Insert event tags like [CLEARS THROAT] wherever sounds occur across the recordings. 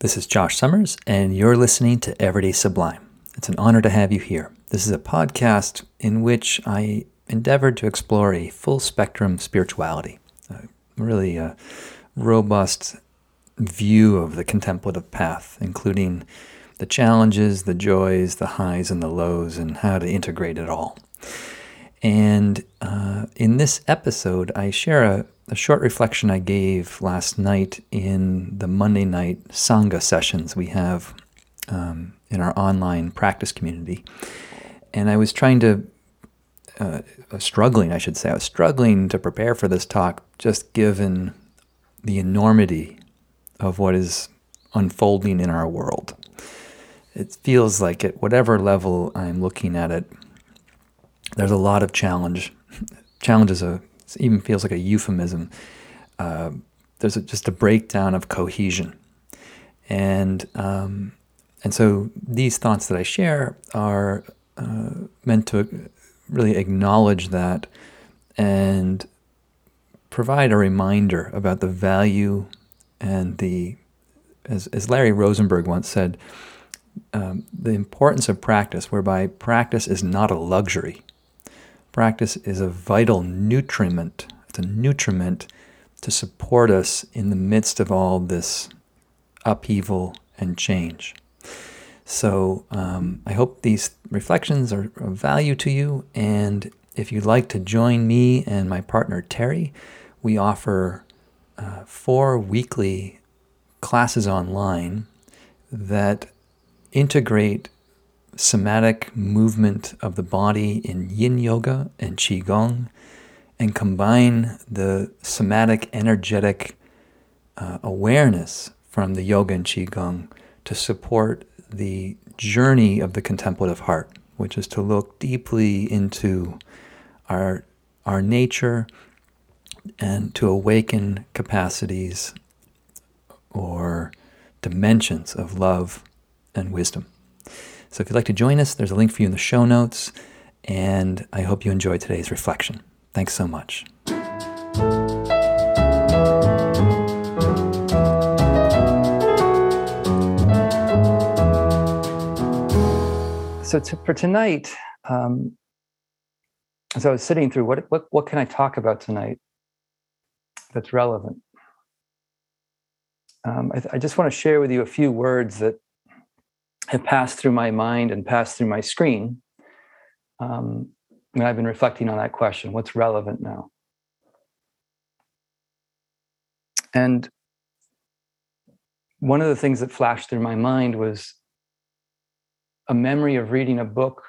This is Josh Summers, and you're listening to Everyday Sublime. It's an honor to have you here. This is a podcast in which I endeavored to explore a full spectrum spirituality, a really a uh, robust view of the contemplative path, including the challenges, the joys, the highs, and the lows, and how to integrate it all. And uh, in this episode, I share a, a, short reflection I gave last night in the Monday night Sangha sessions we have um, in our online practice community. And I was trying to, uh, struggling, I should say, I was struggling to prepare for this talk just given the enormity of what is unfolding in our world. It feels like at whatever level I'm looking at it, there's a lot of challenge. Challenge is a even feels like a euphemism. Uh, there's a, just a breakdown of cohesion, and um, and so these thoughts that I share are uh, meant to really acknowledge that and provide a reminder about the value and the as, as Larry Rosenberg once said, um, the importance of practice, whereby practice is not a luxury. Practice is a vital nutriment. It's a nutriment to support us in the midst of all this upheaval and change. So um, I hope these reflections are of value to you. And if you'd like to join me and my partner Terry, we offer uh, four weekly classes online that integrate somatic movement of the body in yin yoga and qigong and combine the somatic energetic uh, awareness from the yoga and qigong to support the journey of the contemplative heart which is to look deeply into our our nature and to awaken capacities or dimensions of love and wisdom so if you'd like to join us, there's a link for you in the show notes. And I hope you enjoyed today's reflection. Thanks so much. So to, for tonight, um, as I was sitting through, what, what, what can I talk about tonight that's relevant? Um, I, I, just want to share with you a few words that have passed through my mind and passed through my screen. Um, and I've been reflecting on that question what's relevant now? And one of the things that flashed through my mind was a memory of reading a book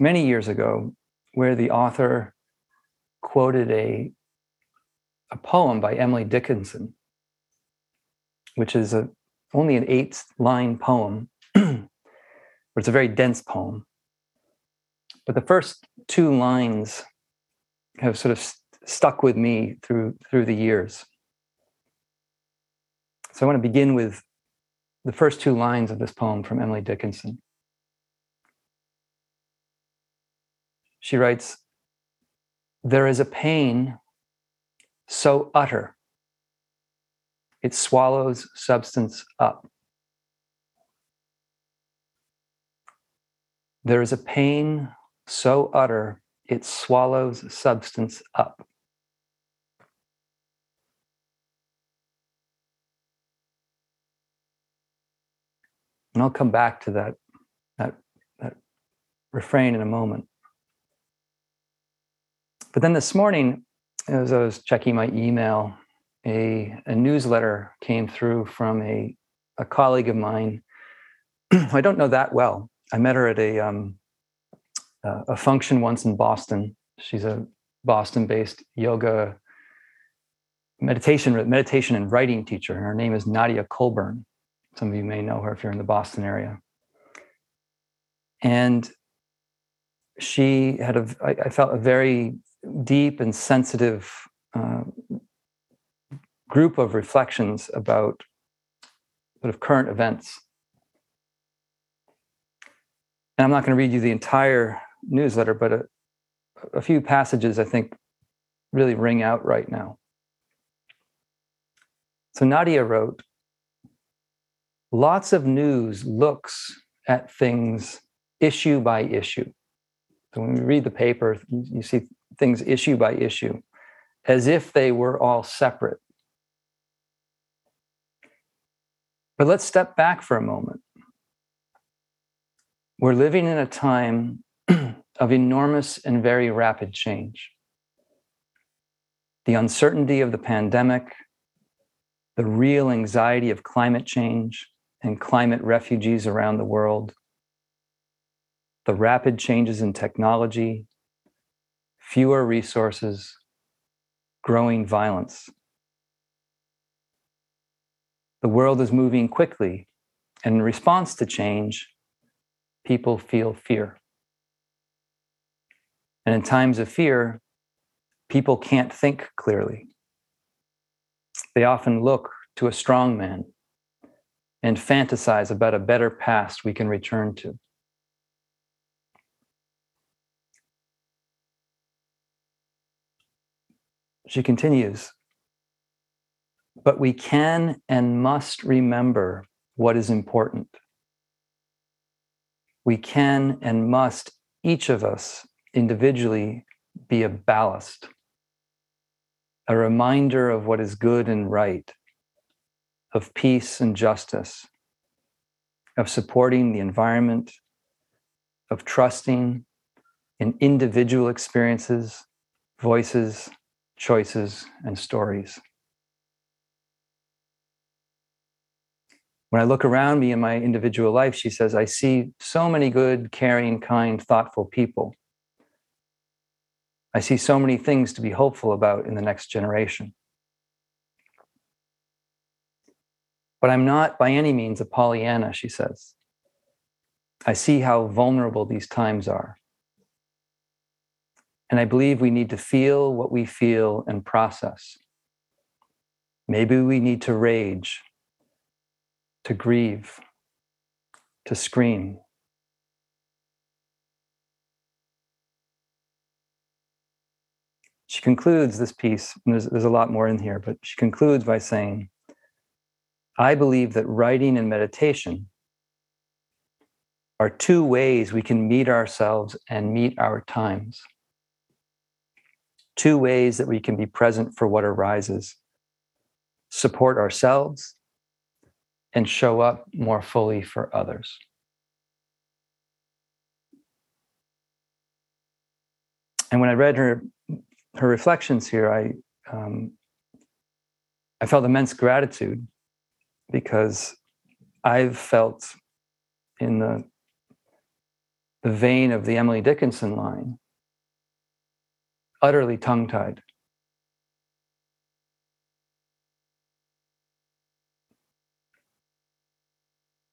many years ago where the author quoted a, a poem by Emily Dickinson, which is a only an eight line poem, [CLEARS THROAT] but it's a very dense poem. But the first two lines have sort of st- stuck with me through through the years. So I want to begin with the first two lines of this poem from Emily Dickinson. She writes, There is a pain so utter it swallows substance up. There is a pain so utter, it swallows substance up. And I'll come back to that, that, that refrain in a moment. But then this morning, as I was checking my email, a, a newsletter came through from a, a colleague of mine [CLEARS THROAT] I don't know that well. I met her at a, um, a function once in Boston. She's a Boston based yoga meditation, meditation and writing teacher. And her name is Nadia Colburn. Some of you may know her if you're in the Boston area. And she had a, I, I felt a very deep and sensitive uh, group of reflections about sort of current events. And I'm not going to read you the entire newsletter, but a, a few passages I think really ring out right now. So Nadia wrote lots of news looks at things issue by issue. So when we read the paper, you see things issue by issue as if they were all separate. But let's step back for a moment. We're living in a time [CLEARS THROAT] of enormous and very rapid change. The uncertainty of the pandemic, the real anxiety of climate change and climate refugees around the world, the rapid changes in technology, fewer resources, growing violence. The world is moving quickly, and in response to change, people feel fear. And in times of fear, people can't think clearly. They often look to a strong man and fantasize about a better past we can return to. She continues, but we can and must remember what is important. We can and must, each of us individually, be a ballast, a reminder of what is good and right, of peace and justice, of supporting the environment, of trusting in individual experiences, voices, choices, and stories. When I look around me in my individual life, she says, I see so many good, caring, kind, thoughtful people. I see so many things to be hopeful about in the next generation. But I'm not by any means a Pollyanna, she says. I see how vulnerable these times are. And I believe we need to feel what we feel and process. Maybe we need to rage, to grieve, to scream. She concludes this piece, and there's, there's a lot more in here, but she concludes by saying, I believe that writing and meditation are two ways we can meet ourselves and meet our times two ways that we can be present for what arises support ourselves and show up more fully for others. And when I read her her reflections here, I um, I felt immense gratitude because I've felt in the the vein of the Emily Dickinson line utterly tongue tied.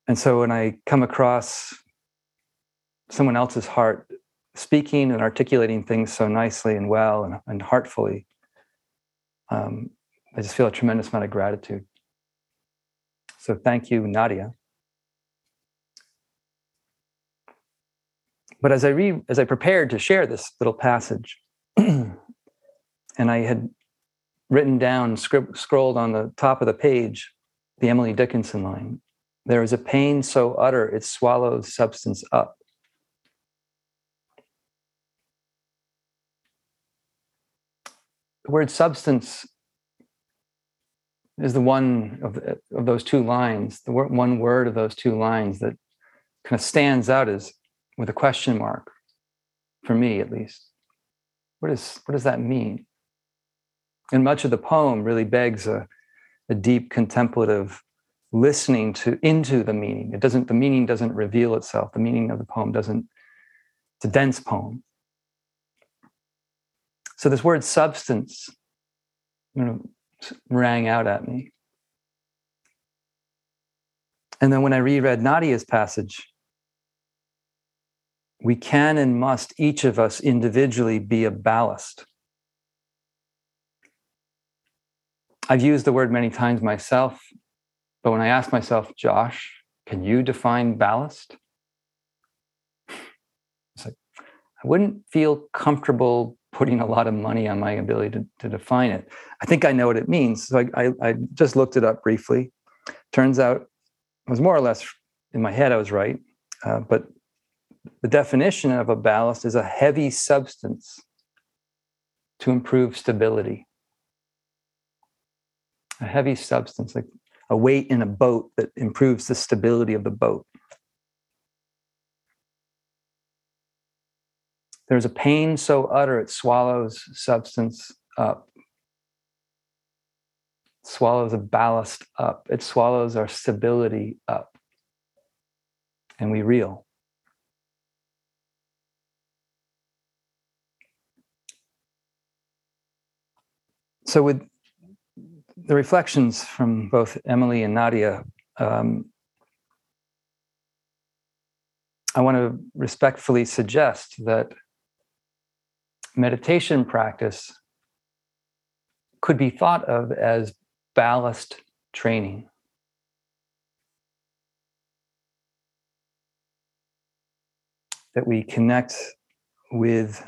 And so when I come across someone else's heart speaking and articulating things so nicely and well and, and heartfully, um, I just feel a tremendous amount of gratitude. So thank you, Nadia. But as I read, as I prepared to share this little passage, [CLEARS THROAT] and I had written down, script, scrolled on the top of the page, the Emily Dickinson line. There is a pain so utter it swallows substance up. The word substance is the one of, of those two lines, the one word of those two lines that kind of stands out as with a question mark, for me at least. What, is, what does that mean? And much of the poem really begs a, a deep contemplative listening to into the meaning. It doesn't, the meaning doesn't reveal itself. The meaning of the poem doesn't, it's a dense poem. So this word substance you know, rang out at me. And then when I reread Nadia's passage, we can and must, each of us individually, be a ballast. I've used the word many times myself, but when I ask myself, Josh, can you define ballast? It's like, I wouldn't feel comfortable putting a lot of money on my ability to, to define it. I think I know what it means. So I, I, I just looked it up briefly. Turns out was more or less in my head, I was right. Uh, but the definition of a ballast is a heavy substance to improve stability. A heavy substance, like a weight in a boat that improves the stability of the boat. There's a pain so utter it swallows substance up, swallows a ballast up, it swallows our stability up, and we reel. So, with the reflections from both Emily and Nadia, um, I want to respectfully suggest that meditation practice could be thought of as ballast training. That we connect with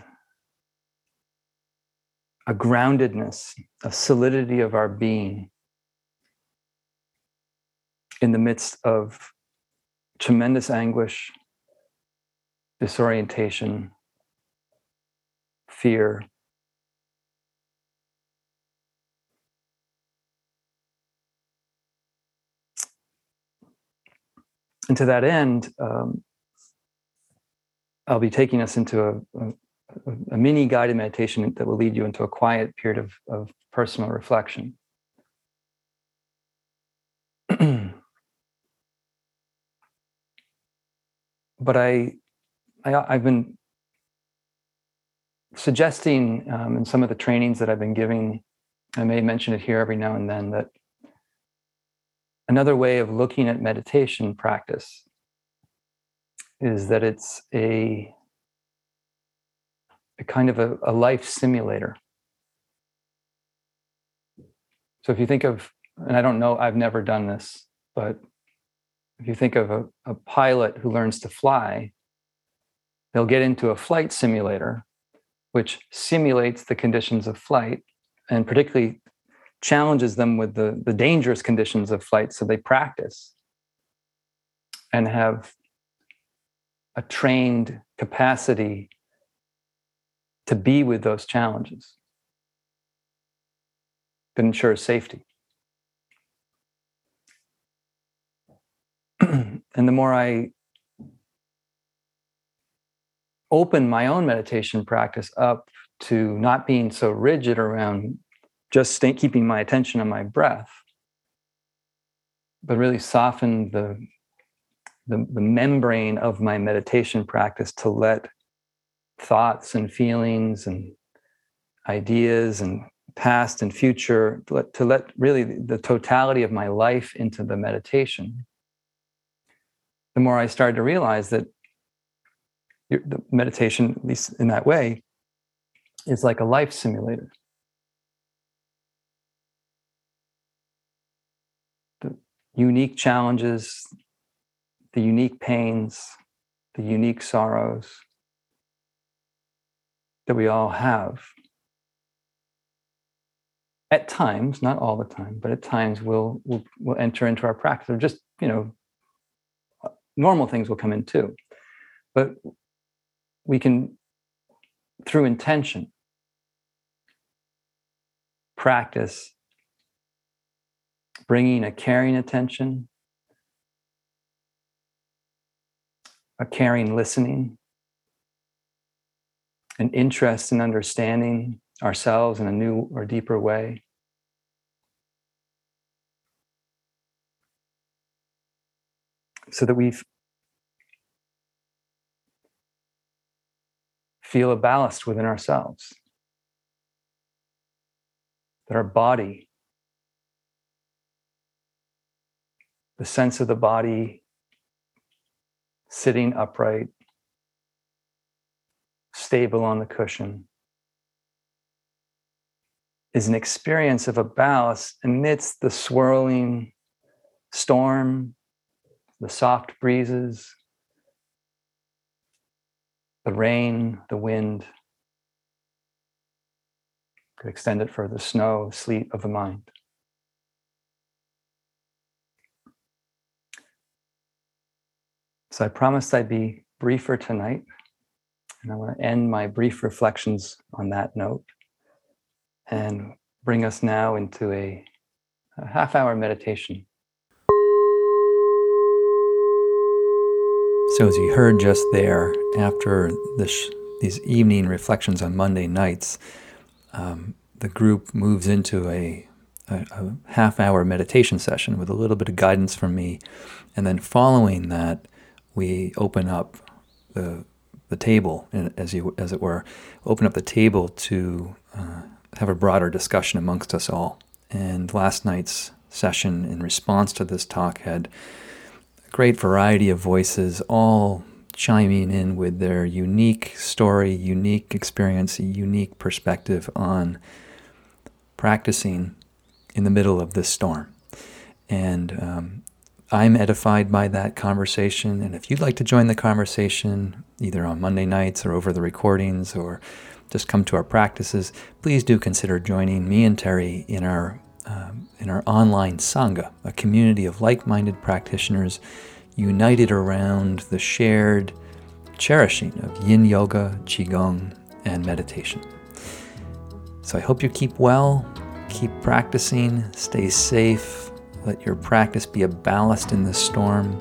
a groundedness, a solidity of our being in the midst of tremendous anguish, disorientation, fear. And to that end, um, I'll be taking us into a, a, a, mini guided meditation that will lead you into a quiet period of, of personal reflection. [CLEARS THROAT] but I, I, have been suggesting um, in some of the trainings that I've been giving, I may mention it here every now and then, that another way of looking at meditation practice is that it's a, a kind of a, a life simulator. So if you think of, and I don't know, I've never done this, but if you think of a, a pilot who learns to fly, they'll get into a flight simulator which simulates the conditions of flight and particularly challenges them with the, the dangerous conditions of flight. So they practice and have a trained capacity to be with those challenges that ensures safety. [CLEARS THROAT] and the more I open my own meditation practice up to not being so rigid around just stay, keeping my attention on my breath, but really soften the, the, the membrane of my meditation practice to let thoughts and feelings and ideas and past and future to let, to let really the totality of my life into the meditation the more i started to realize that the meditation, at least in that way, is like a life simulator. The unique challenges, the unique pains, the unique sorrows that we all have. At times, not all the time, but at times we'll, we'll, we'll enter into our practice, or just, you know, normal things will come in too. But we can, through intention, practice bringing a caring attention, a caring listening, an interest in understanding ourselves in a new or deeper way. So that we feel a ballast within ourselves. That our body, the sense of the body sitting upright, stable on the cushion, is an experience of a ballast amidst the swirling storm, the soft breezes, the rain, the wind. Could extend it for the snow, sleet of the mind. So I promised I'd be briefer tonight, and I want to end my brief reflections on that note and bring us now into a, a half hour meditation. So, as you heard just there, after this, these evening reflections on Monday nights, um, the group moves into a, a, a half hour meditation session with a little bit of guidance from me. And then, following that, we open up the, the table, as, you, as it were, open up the table to uh, have a broader discussion amongst us all. And last night's session, in response to this talk, had a great variety of voices, all chiming in with their unique story, unique experience, unique perspective on practicing in the middle of this storm. And um, I'm edified by that conversation. And if you'd like to join the conversation, either on Monday nights or over the recordings or just come to our practices, please do consider joining me and Terry in our um, in our online sangha, a community of like-minded practitioners united around the shared cherishing of Yin Yoga, Qigong, and meditation. So I hope you keep well, keep practicing, stay safe, let your practice be a ballast in this storm,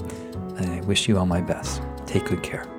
I wish you all my best. Take good care.